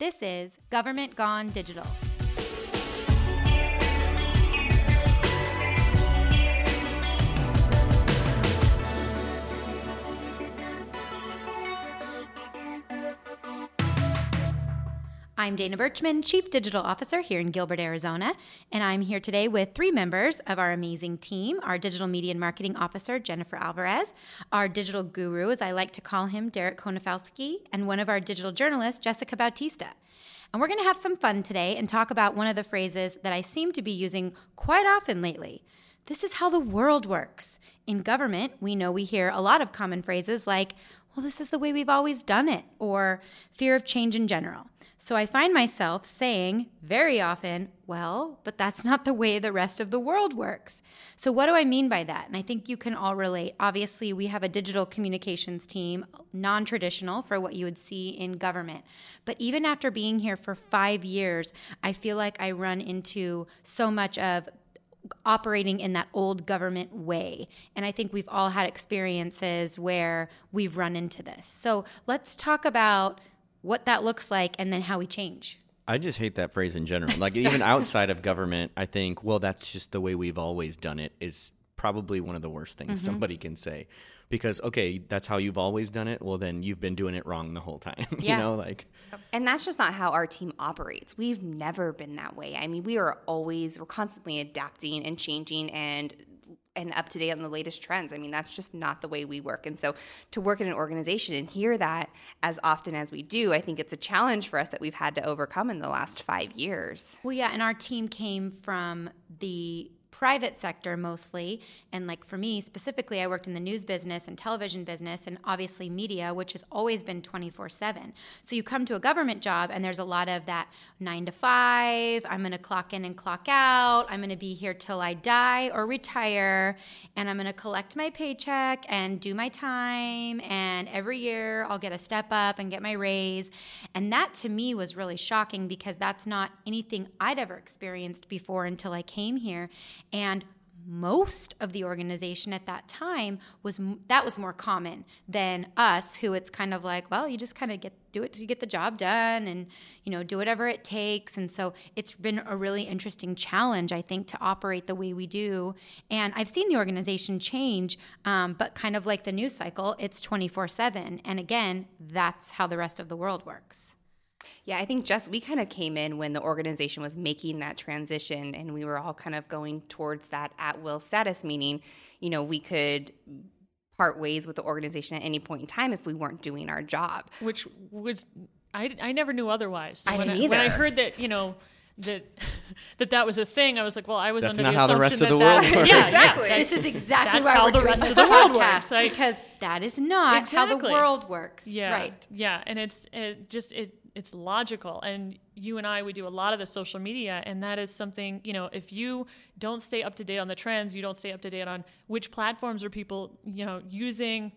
This is Government Gone Digital. I'm Dana Berchman, Chief Digital Officer here in Gilbert, Arizona, and I'm here today with three members of our amazing team our Digital Media and Marketing Officer, Jennifer Alvarez, our digital guru, as I like to call him, Derek Konofalski, and one of our digital journalists, Jessica Bautista. And we're going to have some fun today and talk about one of the phrases that I seem to be using quite often lately. This is how the world works. In government, we know we hear a lot of common phrases like, well, this is the way we've always done it, or fear of change in general. So I find myself saying very often, well, but that's not the way the rest of the world works. So, what do I mean by that? And I think you can all relate. Obviously, we have a digital communications team, non traditional for what you would see in government. But even after being here for five years, I feel like I run into so much of operating in that old government way. And I think we've all had experiences where we've run into this. So let's talk about what that looks like, and then how we change. I just hate that phrase in general. Like even outside of government, I think, well, that's just the way we've always done it is probably one of the worst things mm-hmm. somebody can say. Because okay, that's how you've always done it. Well, then you've been doing it wrong the whole time. Yeah. you know, like And that's just not how our team operates. We've never been that way. I mean, we are always we're constantly adapting and changing and and up to date on the latest trends. I mean, that's just not the way we work. And so to work in an organization and hear that as often as we do, I think it's a challenge for us that we've had to overcome in the last five years. Well, yeah, and our team came from the private sector mostly. And like for me specifically, I worked in the news business and television business and obviously media, which has always been 24 7. So you come to a government job and there's a lot of that nine to five, I'm going to clock in and clock out, I'm going to be here till I die or retire, and I'm going to collect my paycheck and do my time. And every year I'll get a step up and get my raise. And that to me was really shocking because that's not anything I'd ever experienced before until I came here. And most of the organization at that time was that was more common than us who it's kind of like well you just kind of get do it to get the job done and you know do whatever it takes. And so it's been a really interesting challenge i think to operate the way we do. And i've seen the organization change um, but kind of like the news cycle it's 24 7 and again that's how the rest of the world works yeah, I think just we kind of came in when the organization was making that transition and we were all kind of going towards that at will status, meaning, you know, we could part ways with the organization at any point in time if we weren't doing our job. Which was, I, I never knew otherwise. I when didn't I, either. When I heard that, you know, that that that was a thing. I was like, well, I was That's under not the how assumption the rest that of the that, world works. Yeah, exactly. Yeah, this is exactly that's why how we're the doing rest this of the world podcast works. I, because that is not exactly. how the world works. Yeah, right. Yeah, and it's it just it it's logical. And you and I we do a lot of the social media and that is something you know if you don't stay up to date on the trends you don't stay up to date on which platforms are people you know using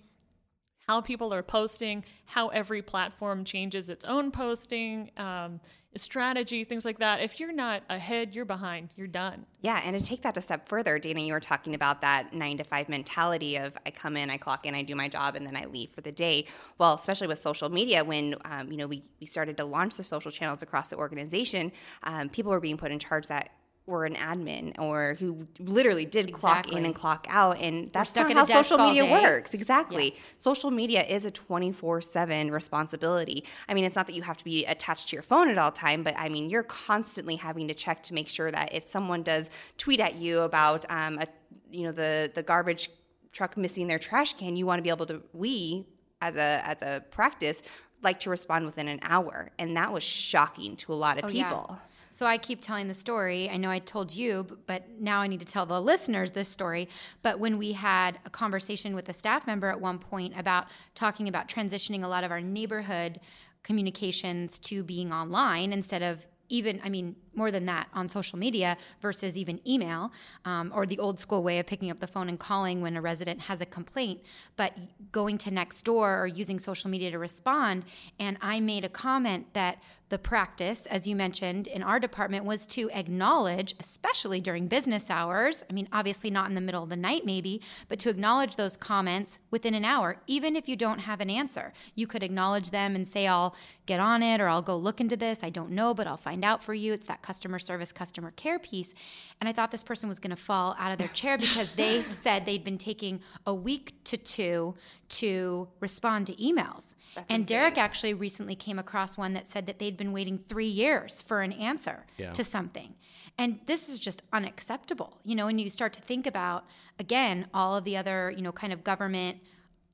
how people are posting how every platform changes its own posting um, strategy, things like that. If you're not ahead, you're behind. You're done. Yeah, and to take that a step further, Dana, you were talking about that nine to five mentality of I come in, I clock in, I do my job, and then I leave for the day. Well, especially with social media, when um, you know we, we started to launch the social channels across the organization, um, people were being put in charge that were an admin or who literally did exactly. clock in and clock out and that's not how social media works exactly yeah. social media is a 24-7 responsibility i mean it's not that you have to be attached to your phone at all time but i mean you're constantly having to check to make sure that if someone does tweet at you about um, a, you know the the garbage truck missing their trash can you want to be able to we as a as a practice like to respond within an hour and that was shocking to a lot of oh, people yeah. So I keep telling the story. I know I told you, but now I need to tell the listeners this story. But when we had a conversation with a staff member at one point about talking about transitioning a lot of our neighborhood communications to being online instead of even, I mean, more than that on social media versus even email um, or the old school way of picking up the phone and calling when a resident has a complaint, but going to Nextdoor or using social media to respond. And I made a comment that the practice, as you mentioned, in our department was to acknowledge, especially during business hours. I mean, obviously not in the middle of the night, maybe, but to acknowledge those comments within an hour, even if you don't have an answer. You could acknowledge them and say, I'll get on it or I'll go look into this. I don't know, but I'll find out for you. It's that customer service, customer care piece. And I thought this person was going to fall out of their chair because they said they'd been taking a week to two to respond to emails. That's and insane. Derek actually recently came across one that said that they'd been waiting three years for an answer yeah. to something. And this is just unacceptable. You know, and you start to think about, again, all of the other, you know, kind of government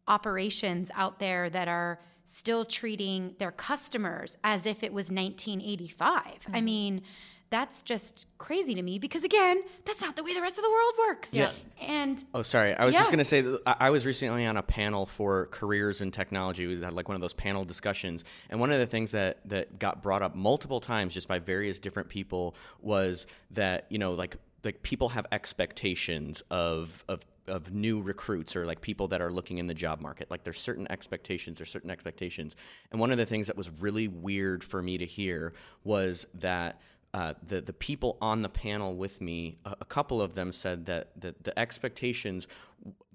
operations out there that are still treating their customers as if it was 1985. Mm-hmm. I mean, that's just crazy to me because again that's not the way the rest of the world works yeah and oh sorry i was yeah. just going to say i was recently on a panel for careers in technology we had like one of those panel discussions and one of the things that that got brought up multiple times just by various different people was that you know like like people have expectations of of of new recruits or like people that are looking in the job market. Like there's certain expectations, there's certain expectations. And one of the things that was really weird for me to hear was that uh, the the people on the panel with me, a, a couple of them said that, that the expectations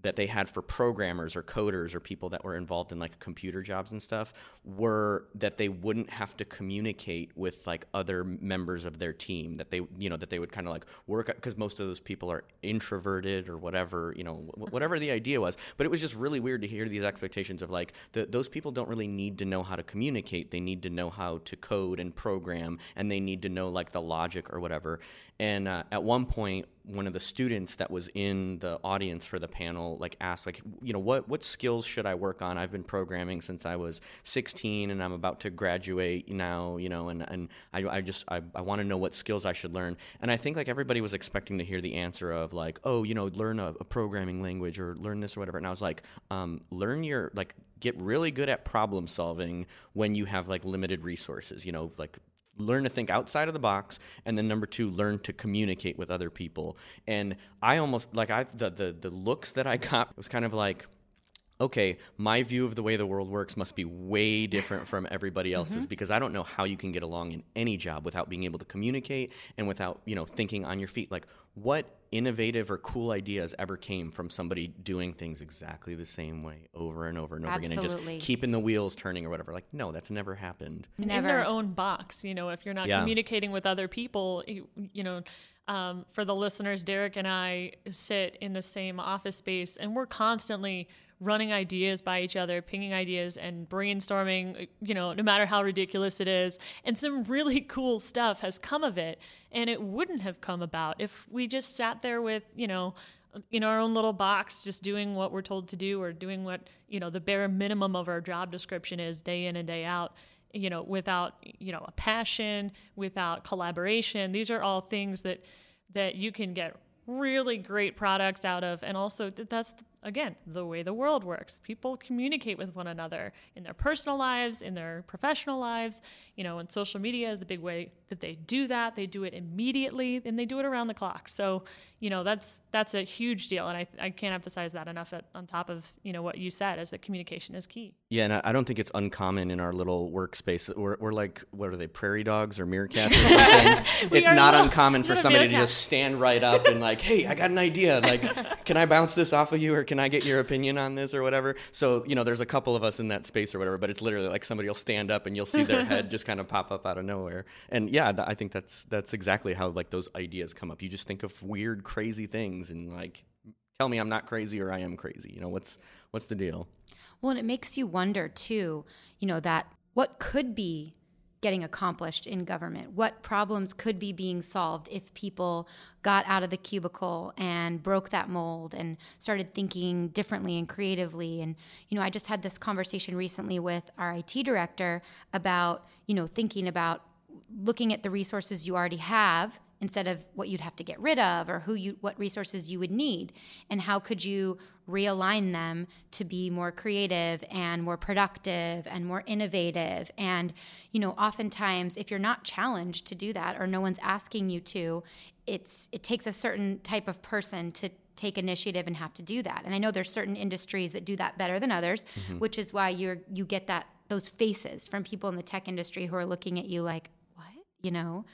that they had for programmers or coders or people that were involved in like computer jobs and stuff were that they wouldn't have to communicate with like other members of their team that they you know that they would kind of like work because most of those people are introverted or whatever you know whatever the idea was. But it was just really weird to hear these expectations of like the, those people don't really need to know how to communicate. They need to know how to code and program and they need to know like the logic or whatever. And uh, at one point one of the students that was in the audience for the panel like asked like you know what what skills should I work on? I've been programming since I was 16 and I'm about to graduate now you know and and I, I just I, I want to know what skills I should learn. And I think like everybody was expecting to hear the answer of like oh you know learn a, a programming language or learn this or whatever. And I was like um, learn your like get really good at problem solving when you have like limited resources you know like learn to think outside of the box and then number two learn to communicate with other people. And i almost like i the the, the looks that i got was kind of like okay, my view of the way the world works must be way different from everybody else's mm-hmm. because I don't know how you can get along in any job without being able to communicate and without, you know, thinking on your feet. Like, what innovative or cool ideas ever came from somebody doing things exactly the same way over and over and over Absolutely. again and just keeping the wheels turning or whatever? Like, no, that's never happened. Never. In their own box, you know, if you're not yeah. communicating with other people, you, you know, um, for the listeners, Derek and I sit in the same office space and we're constantly running ideas by each other, pinging ideas and brainstorming, uh, you know, no matter how ridiculous it is. And some really cool stuff has come of it. And it wouldn't have come about if we just sat there with, you know, in our own little box, just doing what we're told to do or doing what, you know, the bare minimum of our job description is day in and day out you know without you know a passion without collaboration these are all things that that you can get really great products out of and also that's again, the way the world works. People communicate with one another in their personal lives, in their professional lives. You know, and social media is a big way that they do that. They do it immediately and they do it around the clock. So, you know, that's that's a huge deal. And I, I can't emphasize that enough at, on top of, you know, what you said is that communication is key. Yeah, and I don't think it's uncommon in our little workspace. We're, we're like, what are they, prairie dogs or meerkats or something? it's not little, uncommon for somebody to just stand right up and like, hey, I got an idea. Like, can I bounce this off of you or can I get your opinion on this or whatever? So, you know, there's a couple of us in that space or whatever, but it's literally like somebody will stand up and you'll see their head just kind of pop up out of nowhere. And yeah, I think that's that's exactly how like those ideas come up. You just think of weird, crazy things and like tell me I'm not crazy or I am crazy. You know, what's what's the deal? Well, and it makes you wonder too, you know, that what could be getting accomplished in government? What problems could be being solved if people got out of the cubicle and broke that mold and started thinking differently and creatively? And, you know, I just had this conversation recently with our IT director about, you know, thinking about looking at the resources you already have instead of what you'd have to get rid of or who you what resources you would need? And how could you realign them to be more creative and more productive and more innovative? And you know oftentimes if you're not challenged to do that or no one's asking you to it's it takes a certain type of person to take initiative and have to do that. And i know there's certain industries that do that better than others mm-hmm. which is why you're you get that those faces from people in the tech industry who are looking at you like what? You know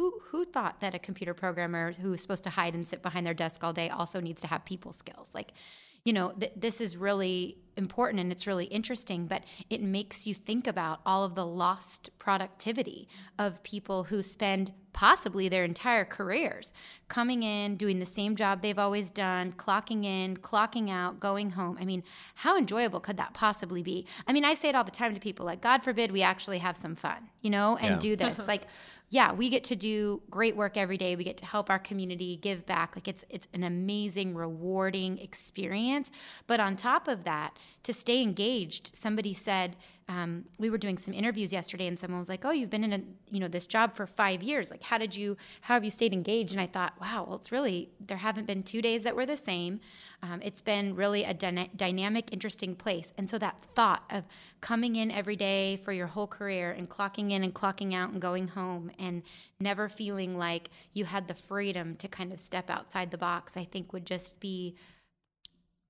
who who thought that a computer programmer who's supposed to hide and sit behind their desk all day also needs to have people skills? Like you know th- this is really important and it's really interesting but it makes you think about all of the lost productivity of people who spend possibly their entire careers coming in doing the same job they've always done clocking in clocking out going home i mean how enjoyable could that possibly be i mean i say it all the time to people like god forbid we actually have some fun you know and yeah. do this uh-huh. like yeah, we get to do great work every day. We get to help our community, give back. Like it's it's an amazing, rewarding experience. But on top of that, to stay engaged, somebody said um, we were doing some interviews yesterday, and someone was like, "Oh, you've been in a you know this job for five years. Like, how did you how have you stayed engaged?" And I thought, wow, well, it's really there haven't been two days that were the same. Um, it's been really a dyna- dynamic, interesting place. And so that thought of coming in every day for your whole career and clocking in and clocking out and going home and never feeling like you had the freedom to kind of step outside the box, I think would just be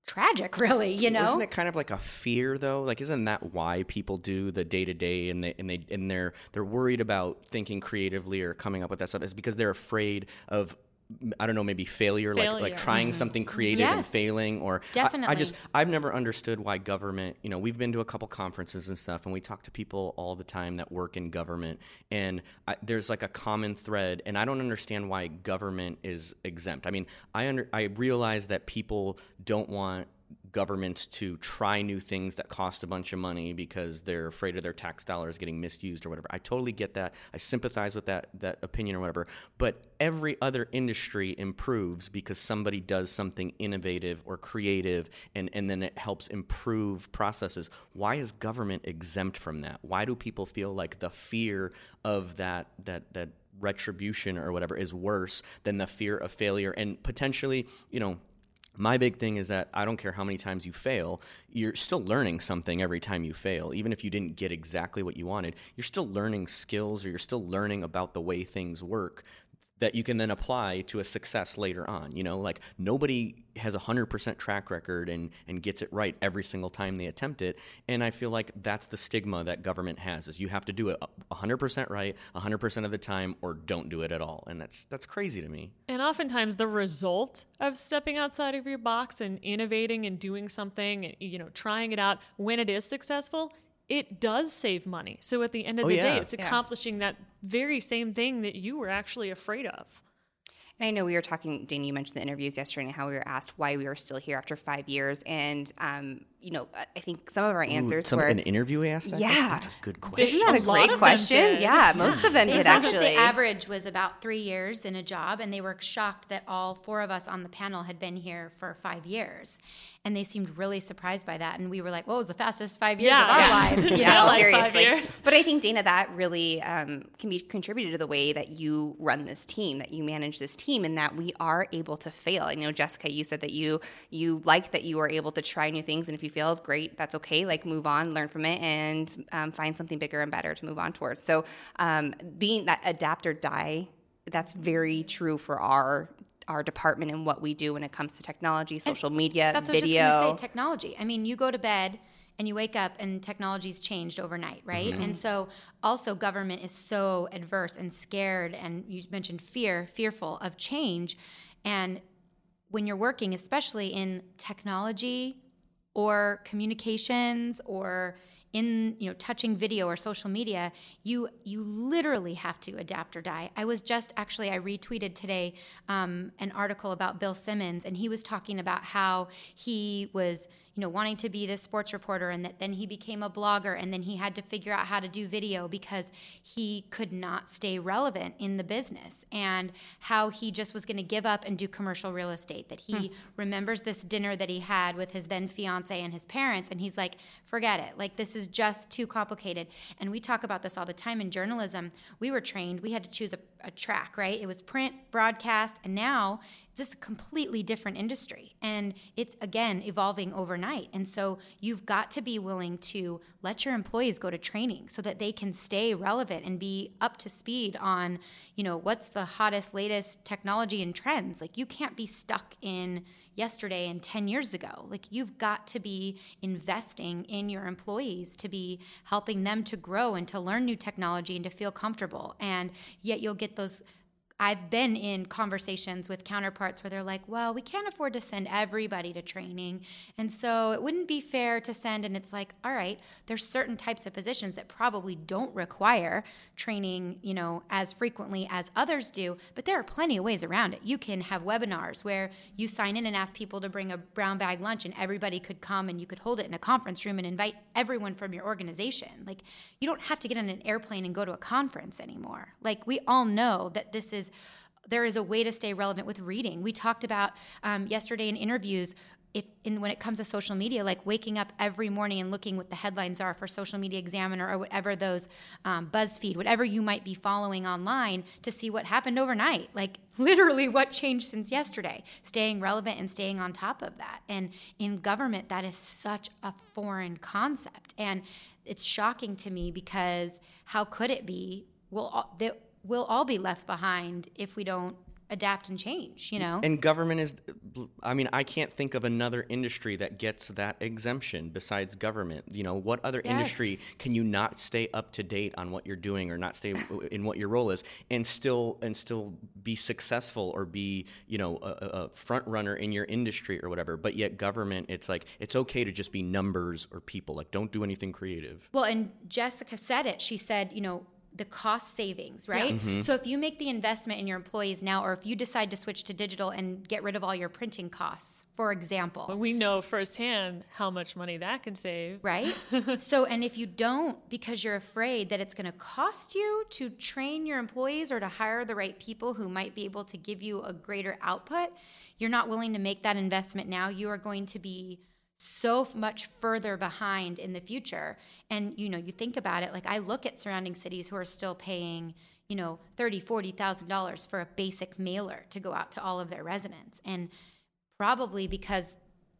tragic really you know? isn't it kind of like a fear though? Like isn't that why people do the day to day and they and they and they're they're worried about thinking creatively or coming up with that stuff? Is because they're afraid of I don't know, maybe failure, failure. like like trying mm-hmm. something creative yes. and failing, or definitely. I, I, just I've never understood why government. You know, we've been to a couple conferences and stuff, and we talk to people all the time that work in government, and I, there's like a common thread, and I don't understand why government is exempt. I mean, I under I realize that people don't want governments to try new things that cost a bunch of money because they're afraid of their tax dollars getting misused or whatever. I totally get that. I sympathize with that that opinion or whatever. But every other industry improves because somebody does something innovative or creative and, and then it helps improve processes. Why is government exempt from that? Why do people feel like the fear of that that that retribution or whatever is worse than the fear of failure and potentially, you know, my big thing is that I don't care how many times you fail, you're still learning something every time you fail. Even if you didn't get exactly what you wanted, you're still learning skills or you're still learning about the way things work that you can then apply to a success later on. You know, like nobody has a 100% track record and, and gets it right every single time they attempt it. And I feel like that's the stigma that government has is you have to do it 100% right 100% of the time or don't do it at all. And that's, that's crazy to me. And oftentimes the result of stepping outside of your box and innovating and doing something, you know, trying it out when it is successful it does save money. So at the end of oh, the yeah. day, it's accomplishing yeah. that very same thing that you were actually afraid of. And I know we were talking, Dana, you mentioned the interviews yesterday and how we were asked why we were still here after five years. And um, you know, I think some of our answers Ooh, some, were an interview asked. That? Yeah, that's a good question. Isn't that a, a great question? Yeah, most of them did actually. the average was about three years in a job, and they were shocked that all four of us on the panel had been here for five years, and they seemed really surprised by that. And we were like, "What was the fastest five years yeah. of our yeah. lives?" You yeah, know? like seriously. But I think Dana, that really um, can be contributed to the way that you run this team, that you manage this team, and that we are able to fail. I know Jessica, you said that you you like that you are able to try new things, and if you failed, great, that's okay. Like move on, learn from it, and um, find something bigger and better to move on towards. So um, being that adapt or die, that's very true for our our department and what we do when it comes to technology, social and media, that's video. What I was just say, technology. I mean, you go to bed and you wake up and technology's changed overnight, right? Mm-hmm. And so also government is so adverse and scared and you mentioned fear, fearful of change. And when you're working, especially in technology, or communications or in you know touching video or social media you you literally have to adapt or die. I was just actually i retweeted today um, an article about bill simmons and he was talking about how he was you know, wanting to be this sports reporter and that then he became a blogger and then he had to figure out how to do video because he could not stay relevant in the business and how he just was going to give up and do commercial real estate. That he hmm. remembers this dinner that he had with his then fiance and his parents and he's like, forget it. Like, this is just too complicated. And we talk about this all the time in journalism. We were trained, we had to choose a, a track, right? It was print, broadcast, and now this is a completely different industry and it's again evolving overnight. And so you've got to be willing to let your employees go to training so that they can stay relevant and be up to speed on you know what's the hottest latest technology and trends. Like you can't be stuck in yesterday and 10 years ago. Like you've got to be investing in your employees to be helping them to grow and to learn new technology and to feel comfortable. And yet you'll get those I've been in conversations with counterparts where they're like, well, we can't afford to send everybody to training. And so it wouldn't be fair to send. And it's like, all right, there's certain types of positions that probably don't require training, you know, as frequently as others do. But there are plenty of ways around it. You can have webinars where you sign in and ask people to bring a brown bag lunch and everybody could come and you could hold it in a conference room and invite everyone from your organization. Like, you don't have to get on an airplane and go to a conference anymore. Like, we all know that this there is a way to stay relevant with reading. We talked about um, yesterday in interviews if in, when it comes to social media, like waking up every morning and looking what the headlines are for Social Media Examiner or whatever those um, BuzzFeed, whatever you might be following online to see what happened overnight, like literally what changed since yesterday. Staying relevant and staying on top of that. And in government, that is such a foreign concept, and it's shocking to me because how could it be? Well, the we'll all be left behind if we don't adapt and change, you know? And government is, I mean, I can't think of another industry that gets that exemption besides government. You know, what other yes. industry can you not stay up to date on what you're doing or not stay in what your role is and still, and still be successful or be, you know, a, a front runner in your industry or whatever. But yet government, it's like, it's okay to just be numbers or people. Like, don't do anything creative. Well, and Jessica said it. She said, you know, the cost savings, right? Yeah. Mm-hmm. So if you make the investment in your employees now, or if you decide to switch to digital and get rid of all your printing costs, for example. Well, we know firsthand how much money that can save. Right? so, and if you don't, because you're afraid that it's going to cost you to train your employees or to hire the right people who might be able to give you a greater output, you're not willing to make that investment now, you are going to be so much further behind in the future. And you know, you think about it, like I look at surrounding cities who are still paying, you know, thirty, forty thousand dollars for a basic mailer to go out to all of their residents. And probably because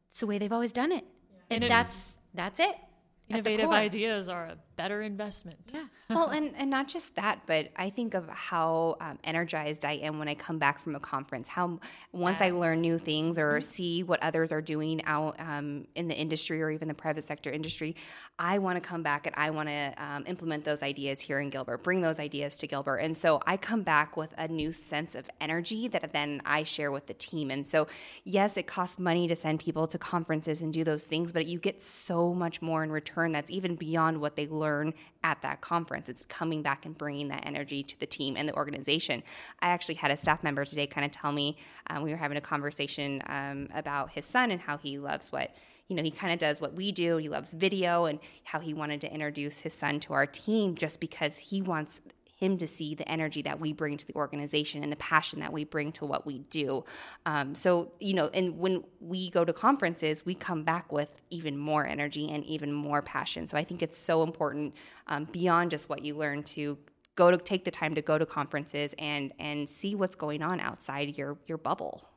it's the way they've always done it. Yeah. And, and that's that's it. Innovative ideas are a better investment. Yeah. well, and, and not just that, but I think of how um, energized I am when I come back from a conference. How once yes. I learn new things or mm-hmm. see what others are doing out um, in the industry or even the private sector industry, I want to come back and I want to um, implement those ideas here in Gilbert, bring those ideas to Gilbert. And so I come back with a new sense of energy that then I share with the team. And so, yes, it costs money to send people to conferences and do those things, but you get so much more in return that's even beyond what they learn learn at that conference. It's coming back and bringing that energy to the team and the organization. I actually had a staff member today kind of tell me um, we were having a conversation um, about his son and how he loves what you know, he kind of does what we do. He loves video and how he wanted to introduce his son to our team just because he wants him to see the energy that we bring to the organization and the passion that we bring to what we do. Um, so, you know, and when we go to conferences, we come back with even more energy and even more passion. So I think it's so important um, beyond just what you learn to go to take the time to go to conferences and and see what's going on outside your your bubble.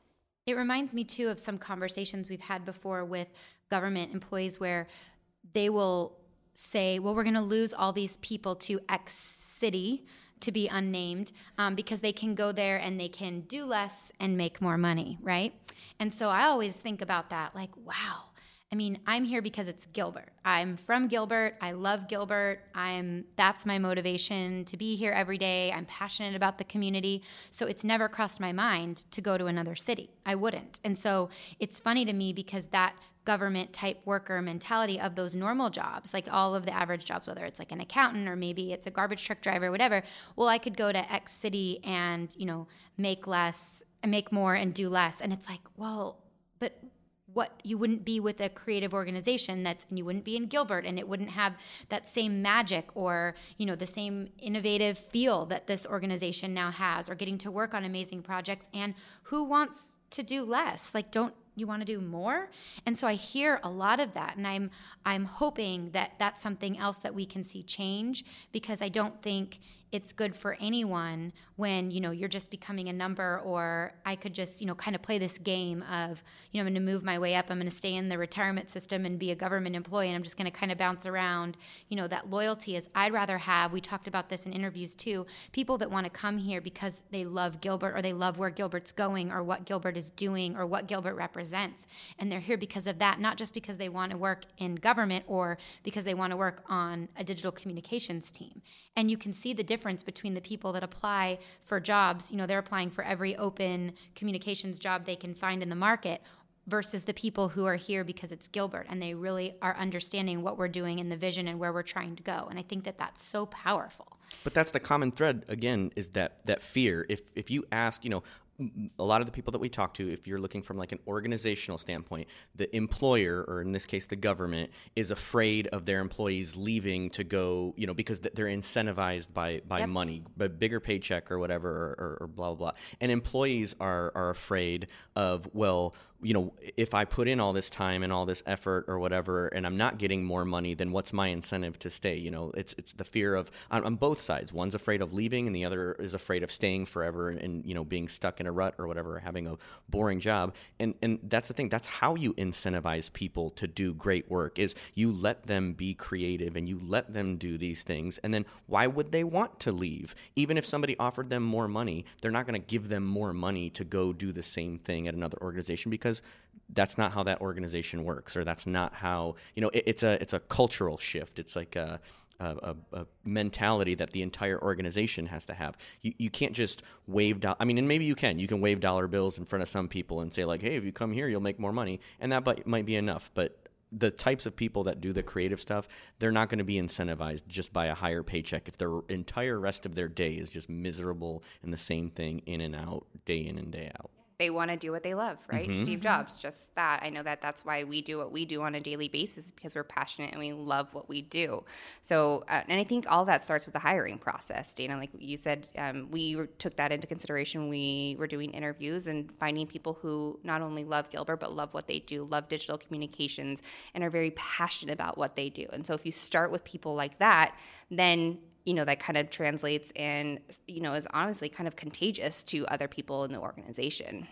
It reminds me too of some conversations we've had before with government employees where they will say, well, we're going to lose all these people to X city to be unnamed um, because they can go there and they can do less and make more money, right? And so I always think about that like, wow. I mean, I'm here because it's Gilbert. I'm from Gilbert. I love Gilbert. I'm that's my motivation to be here every day. I'm passionate about the community. So it's never crossed my mind to go to another city. I wouldn't. And so it's funny to me because that government type worker mentality of those normal jobs, like all of the average jobs, whether it's like an accountant or maybe it's a garbage truck driver, whatever. Well, I could go to X city and, you know, make less, make more and do less. And it's like, well, but what you wouldn't be with a creative organization that's and you wouldn't be in Gilbert and it wouldn't have that same magic or you know the same innovative feel that this organization now has or getting to work on amazing projects and who wants to do less? Like don't you want to do more? And so i hear a lot of that and i'm i'm hoping that that's something else that we can see change because i don't think it's good for anyone when you know you're just becoming a number or i could just you know kind of play this game of you know i'm going to move my way up i'm going to stay in the retirement system and be a government employee and i'm just going to kind of bounce around. You know that loyalty is i'd rather have we talked about this in interviews too people that want to come here because they love gilbert or they love where gilbert's going or what gilbert is doing or what gilbert represents. And they're here because of that not just because they want to work in government or because they want to work on a digital communications team. And you can see the difference between the people that apply for jobs you know they're applying for every open communications job they can find in the market versus the people who are here because it's Gilbert and they really are understanding what we're doing and the vision and where we're trying to go and I think that that's so powerful But that's the common thread again is that that fear. If if you ask, you know, a lot of the people that we talk to, if you're looking from like an organizational standpoint, the employer or in this case the government is afraid of their employees leaving to go, you know, because they're incentivized by by Yep. money, by bigger paycheck or whatever, or, or, or blah blah blah. And employees are are afraid of well. You know, if I put in all this time and all this effort or whatever, and I'm not getting more money, then what's my incentive to stay? You know, it's it's the fear of on, on both sides. One's afraid of leaving, and the other is afraid of staying forever and, and you know being stuck in a rut or whatever, having a boring job. And and that's the thing. That's how you incentivize people to do great work. Is you let them be creative and you let them do these things. And then why would they want to leave? Even if somebody offered them more money, they're not going to give them more money to go do the same thing at another organization because that's not how that organization works or that's not how you know it, it's a it's a cultural shift it's like a a, a, a mentality that the entire organization has to have. You, you can't just wave. Do- I mean, and maybe you can. You can wave dollar bills in front of some people and say like, "Hey, if you come here, you'll make more money," and that but, might be enough. But the types of people that do the creative stuff, they're not going to be incentivized just by a higher paycheck if their entire rest of their day is just miserable and the same thing in and out, day in and day out. They want to do what they love, right? Mm-hmm. Steve Jobs, just that. I know that that's why we do what we do on a daily basis because we're passionate and we love what we do. So, uh, and I think all that starts with the hiring process. Dana, like you said, um, we were- took that into consideration. We were doing interviews and finding people who not only love Gilbert but love what they do, love digital communications, and are very passionate about what they do. And so, if you start with people like that, then you know that kind of translates and you know is honestly kind of contagious to other people in the organization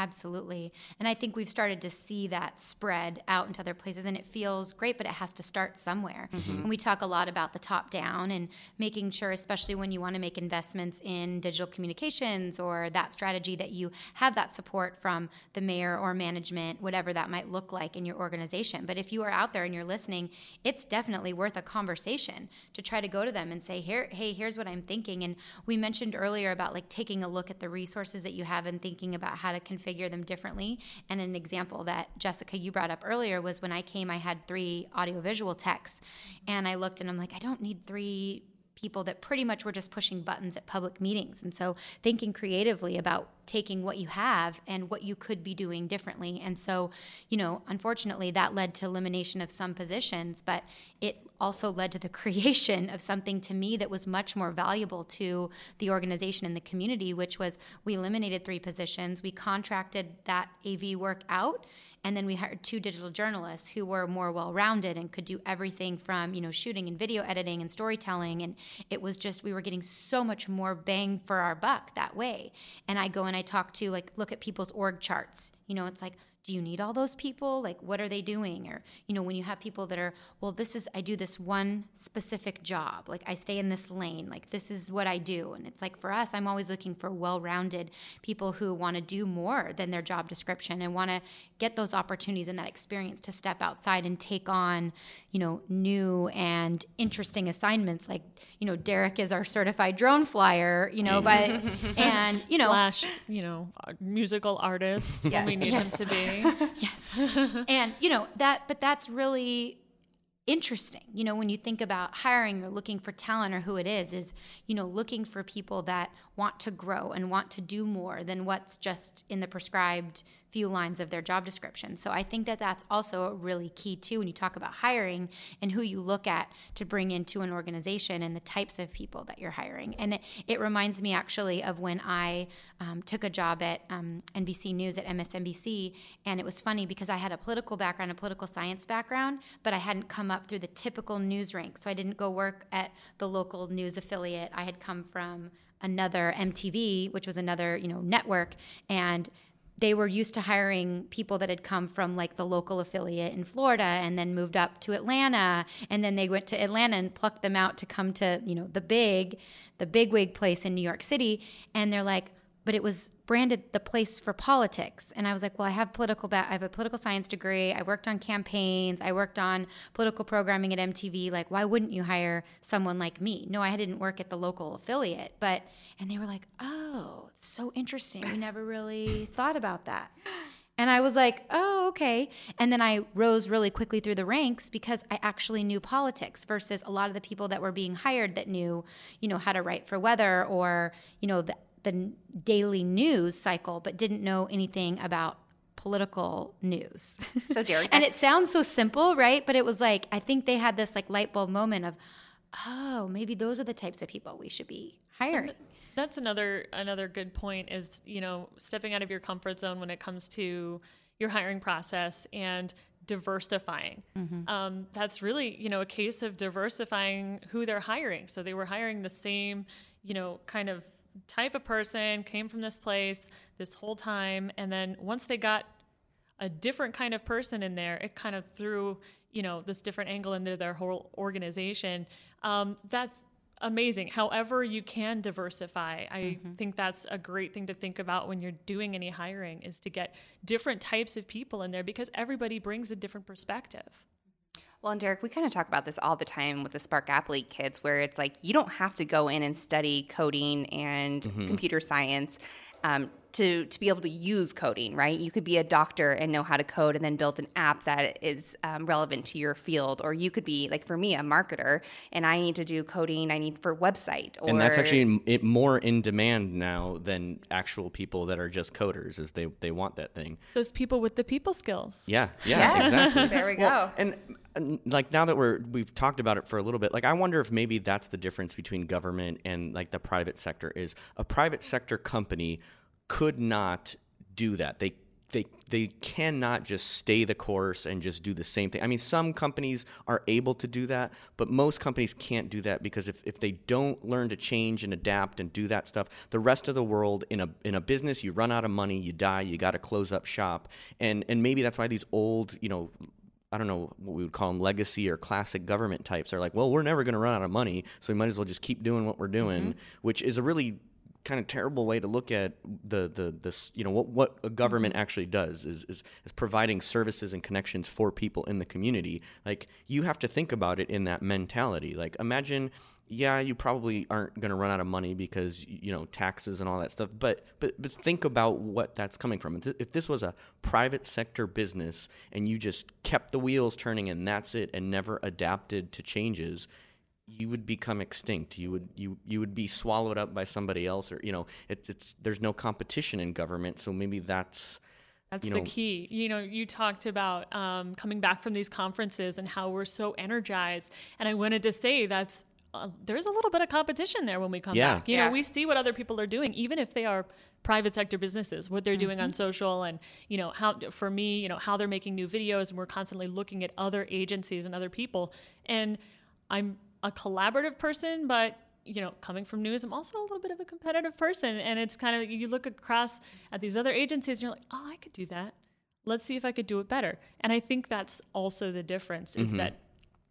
Absolutely. And I think we've started to see that spread out into other places and it feels great, but it has to start somewhere. Mm-hmm. And we talk a lot about the top down and making sure, especially when you want to make investments in digital communications or that strategy, that you have that support from the mayor or management, whatever that might look like in your organization. But if you are out there and you're listening, it's definitely worth a conversation to try to go to them and say, Here, hey, here's what I'm thinking. And we mentioned earlier about like taking a look at the resources that you have and thinking about how to configure them differently. And an example that Jessica, you brought up earlier was when I came, I had three audiovisual techs. And I looked and I'm like, I don't need three people that pretty much were just pushing buttons at public meetings. And so thinking creatively about taking what you have and what you could be doing differently. And so, you know, unfortunately that led to elimination of some positions, but it also led to the creation of something to me that was much more valuable to the organization and the community, which was we eliminated three positions, we contracted that AV work out and then we hired two digital journalists who were more well-rounded and could do everything from you know shooting and video editing and storytelling and it was just we were getting so much more bang for our buck that way. And i go and i talk to like look at people's org charts. You know it's like do you need all those people? Like what are they doing? Or you know when you have people that are well this is i do this one specific job. Like i stay in this lane. Like this is what i do. And it's like for us i'm always looking for well-rounded people who want to do more than their job description and want to get those opportunities and that experience to step outside and take on you know new and interesting assignments. Like you know derek is our certified drone flyer you know but and you know slash you know musical artist when we need Yes. them to be yes and you know that but that's really interesting. You know, when you think about hiring or looking for talent or who it is, is, you know, looking for people that want to grow and want to do more than what's just in the prescribed few lines of their job description. So I think that that's also really key too when you talk about hiring and who you look at to bring into an organization and the types of people that you're hiring. And it, it reminds me actually of when I um, took a job at um, NBC News at MSNBC, and it was funny because I had a political background, a political science background, but I hadn't come up through the typical news rank. So I didn't go work at the local news affiliate. I had come from another MTV, which was another you know network, and they were used to hiring people that had come from like the local affiliate in Florida and then moved up to Atlanta and then they went to Atlanta and plucked them out to come to you know the big the big wig place in New York City. And they're like but it was branded the place for politics. And I was like, well, I have political, ba- I have a political science degree. I worked on campaigns. I worked on political programming at MTV. Like, why wouldn't you hire someone like me? No, I didn't work at the local affiliate, but, and they were like, oh, so interesting. We never really thought about that. And I was like, oh, okay. And then I rose really quickly through the ranks because I actually knew politics versus a lot of the people that were being hired that knew, you know, how to write for weather or, you know, the the daily news cycle, but didn't know anything about political news. So Derek, and it sounds so simple, right? But it was like I think they had this like light bulb moment of, oh, maybe those are the types of people we should be hiring. That's another another good point is, you know, stepping out of your comfort zone when it comes to your hiring process and diversifying. Mm-hmm. Um, that's really, you know, a case of diversifying who they're hiring. So they were hiring the same, you know, kind of type of person, came from this place this whole time. And then once they got a different kind of person in there, it kind of threw, you know, this different angle into their whole organization. Um, that's amazing. However, you can diversify. I mm-hmm. think that's a great thing to think about when you're doing any hiring is to get different types of people in there because everybody brings a different perspective. Well, and Derek, we kind of talk about this all the time with the Spark Athlete kids, where it's like you don't have to go in and study coding and mm-hmm. computer science um, to to be able to use coding, right? You could be a doctor and know how to code, and then build an app that is um, relevant to your field. Or you could be like for me, a marketer, and I need to do coding. I need for website. Or... And that's actually it, more in demand now than actual people that are just coders, is they they want that thing. Those people with the people skills. Yeah, yeah, yes, exactly. there we go. Well, and like now that we're we've talked about it for a little bit like i wonder if maybe that's the difference between government and like the private sector is a private sector company could not do that. They they they cannot just stay the course and just do the same thing. I mean, some companies are able to do that, but most companies can't do that because if, if they don't learn to change and adapt and do that stuff, the rest of the world in a in a business, you run out of money, you die, you got to close up shop, and and maybe that's why these old, you know. I don't know what we would call them legacy or classic government types are like, well, we're never going to run out of money, so we might as well just keep doing what we're doing, mm-hmm. which is a really kind of terrible way to look at the the this you know what what a government mm-hmm. actually does is, is is providing services and connections for people in the community like you have to think about it in that mentality like imagine yeah you probably aren't going to run out of money because you know taxes and all that stuff but but but think about what that's coming from if this was a private sector business and you just kept the wheels turning and that's it and never adapted to changes you would become extinct. You would you you would be swallowed up by somebody else, or you know, it's it's there's no competition in government, so maybe that's that's you know, the key. You know, you talked about um, coming back from these conferences and how we're so energized, and I wanted to say that's uh, there's a little bit of competition there when we come yeah. back. You yeah. know, we see what other people are doing, even if they are private sector businesses, what they're mm-hmm. doing on social, and you know how for me, you know how they're making new videos, and we're constantly looking at other agencies and other people, and I'm a collaborative person, but you know, coming from news, I'm also a little bit of a competitive person. And it's kind of, you look across at these other agencies and you're like, oh, I could do that. Let's see if I could do it better. And I think that's also the difference is mm-hmm. that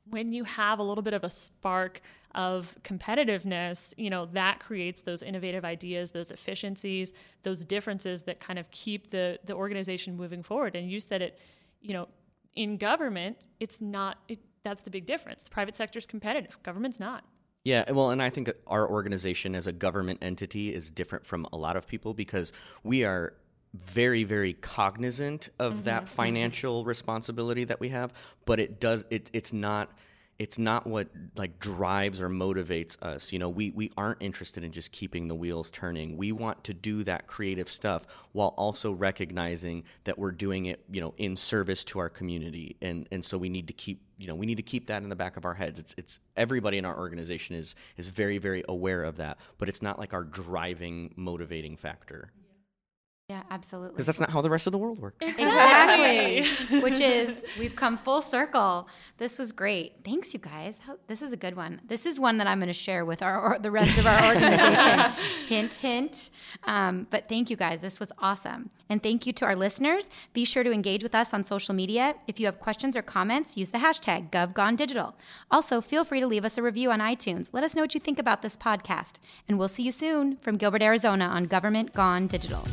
when you have a little bit of a spark of competitiveness, you know, that creates those innovative ideas, those efficiencies, those differences that kind of keep the, the organization moving forward. And you said it, you know, in government, it's not, it, that's the big difference. The private sector is competitive, government's not. Yeah, well, and I think our organization as a government entity is different from a lot of people because we are very very cognizant of mm-hmm. that financial mm-hmm. responsibility that we have but it does it, it's not it's not what like drives or motivates us. You know, we we aren't interested in just keeping the wheels turning. We want to do that creative stuff while also recognizing that we're doing it, you know, in service to our community. And and so we need to keep you know we need to keep that in the back of our heads. It's it's everybody in our organization is is very very aware of that, but it's not like our driving motivating factor. Yeah, absolutely. Because that's not how the rest of the world works. Exactly. Which is, we've come full circle. This was great. Thanks, you guys. How, this is a good one. This is one that I'm going to share with our or the rest of our organization. hint, hint. Um, but thank you guys. This was awesome. And thank you to our listeners. Be sure to engage with us on social media. If you have questions or comments, use the hashtag GovGoneDigital. Also, feel free to leave us a review on iTunes. Let us know what you think about this podcast. And we'll see you soon from Gilbert, Arizona on Government Gone Digital.